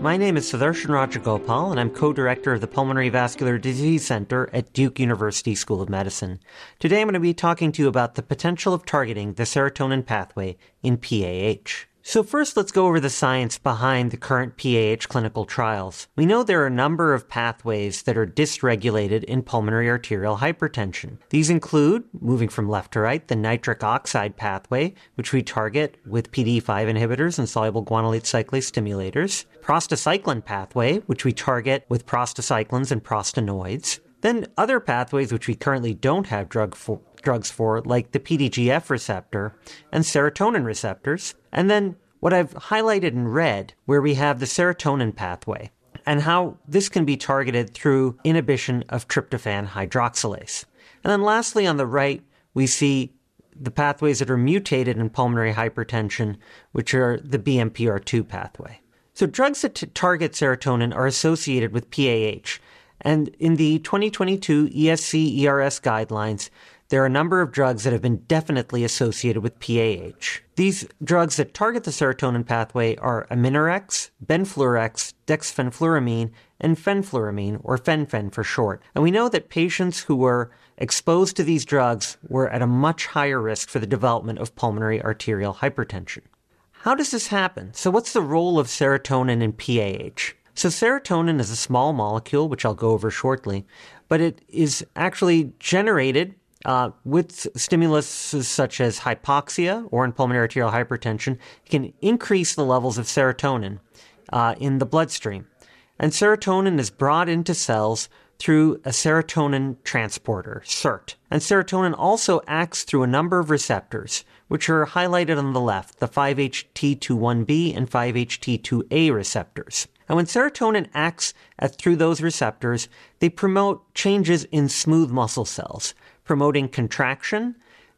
my name is Sudarshan Rajagopal, and I'm co-director of the Pulmonary Vascular Disease Center at Duke University School of Medicine. Today I'm going to be talking to you about the potential of targeting the serotonin pathway in PAH. So first, let's go over the science behind the current PAH clinical trials. We know there are a number of pathways that are dysregulated in pulmonary arterial hypertension. These include, moving from left to right, the nitric oxide pathway, which we target with PDE5 inhibitors and soluble guanylate cyclase stimulators, prostacyclin pathway, which we target with prostacyclins and prostanoids, then other pathways which we currently don't have drug for, drugs for, like the PDGF receptor and serotonin receptors, and then what I've highlighted in red, where we have the serotonin pathway, and how this can be targeted through inhibition of tryptophan hydroxylase. And then lastly, on the right, we see the pathways that are mutated in pulmonary hypertension, which are the BMPR2 pathway. So, drugs that t- target serotonin are associated with PAH. And in the 2022 ESC ERS guidelines, there are a number of drugs that have been definitely associated with PAH. These drugs that target the serotonin pathway are Aminorex, Benfluorex, dexfenfluramine, and fenfluramine, or fenfen for short. And we know that patients who were exposed to these drugs were at a much higher risk for the development of pulmonary arterial hypertension. How does this happen? So, what's the role of serotonin in PAH? So, serotonin is a small molecule, which I'll go over shortly, but it is actually generated uh, with stimulus such as hypoxia or in pulmonary arterial hypertension, it can increase the levels of serotonin uh, in the bloodstream. And serotonin is brought into cells through a serotonin transporter, SERT. And serotonin also acts through a number of receptors, which are highlighted on the left, the 5-HT21B and 5-HT2A receptors. And when serotonin acts at, through those receptors, they promote changes in smooth muscle cells promoting contraction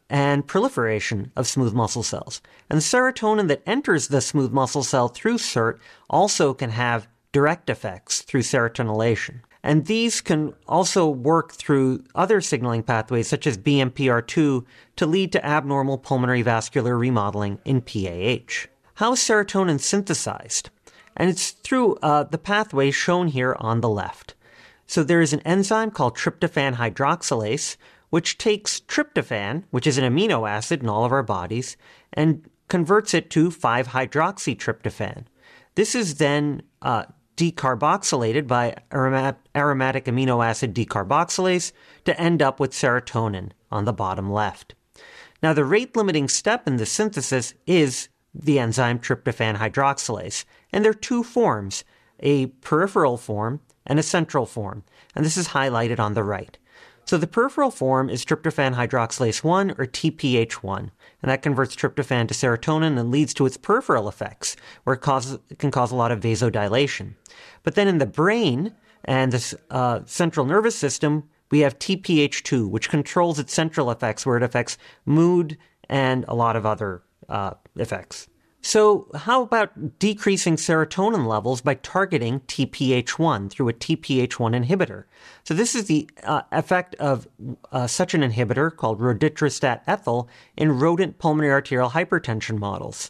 and proliferation of smooth muscle cells. And the serotonin that enters the smooth muscle cell through SERT also can have direct effects through serotonylation. And these can also work through other signaling pathways such as BMPR2 to lead to abnormal pulmonary vascular remodeling in PAH. How is serotonin synthesized? And it's through uh, the pathway shown here on the left. So there is an enzyme called tryptophan hydroxylase, which takes tryptophan, which is an amino acid in all of our bodies, and converts it to 5 hydroxytryptophan. This is then uh, decarboxylated by aromatic amino acid decarboxylase to end up with serotonin on the bottom left. Now, the rate limiting step in the synthesis is the enzyme tryptophan hydroxylase, and there are two forms a peripheral form and a central form, and this is highlighted on the right. So the peripheral form is tryptophan hydroxylase 1 or TPH1, and that converts tryptophan to serotonin and leads to its peripheral effects, where it, causes, it can cause a lot of vasodilation. But then in the brain and the uh, central nervous system, we have TPH2, which controls its central effects, where it affects mood and a lot of other uh, effects. So, how about decreasing serotonin levels by targeting TPH1 through a TPH1 inhibitor? So, this is the uh, effect of uh, such an inhibitor called rodatristat ethyl in rodent pulmonary arterial hypertension models.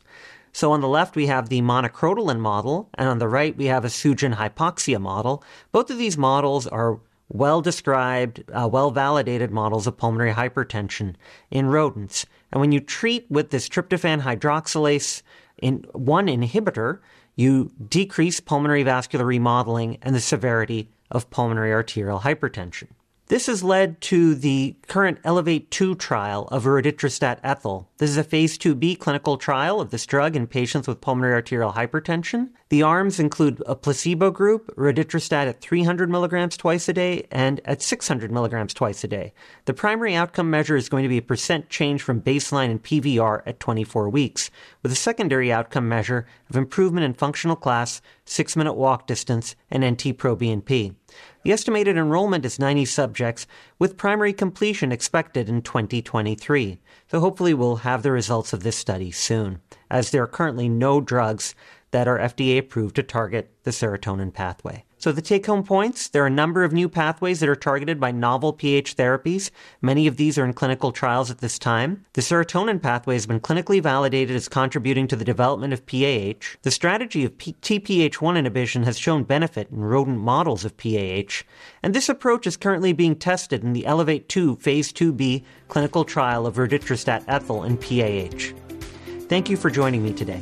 So, on the left, we have the monocrotaline model, and on the right, we have a Sugen hypoxia model. Both of these models are well described, uh, well validated models of pulmonary hypertension in rodents. And when you treat with this tryptophan hydroxylase in one inhibitor, you decrease pulmonary vascular remodeling and the severity of pulmonary arterial hypertension. This has led to the current Elevate 2 trial of rodatristat ethyl. This is a phase 2b clinical trial of this drug in patients with pulmonary arterial hypertension. The arms include a placebo group, rodatristat at 300 milligrams twice a day and at 600 milligrams twice a day. The primary outcome measure is going to be a percent change from baseline in PVR at 24 weeks, with a secondary outcome measure of improvement in functional class, six minute walk distance, and NT proBNP. The estimated enrollment is 90 subjects, with primary completion expected in 2023. So hopefully we'll have the results of this study soon, as there are currently no drugs that are FDA approved to target the serotonin pathway. So, the take home points there are a number of new pathways that are targeted by novel PH therapies. Many of these are in clinical trials at this time. The serotonin pathway has been clinically validated as contributing to the development of PAH. The strategy of P- TPH1 inhibition has shown benefit in rodent models of PAH. And this approach is currently being tested in the Elevate 2 Phase 2b clinical trial of rodatristat ethyl in PAH. Thank you for joining me today.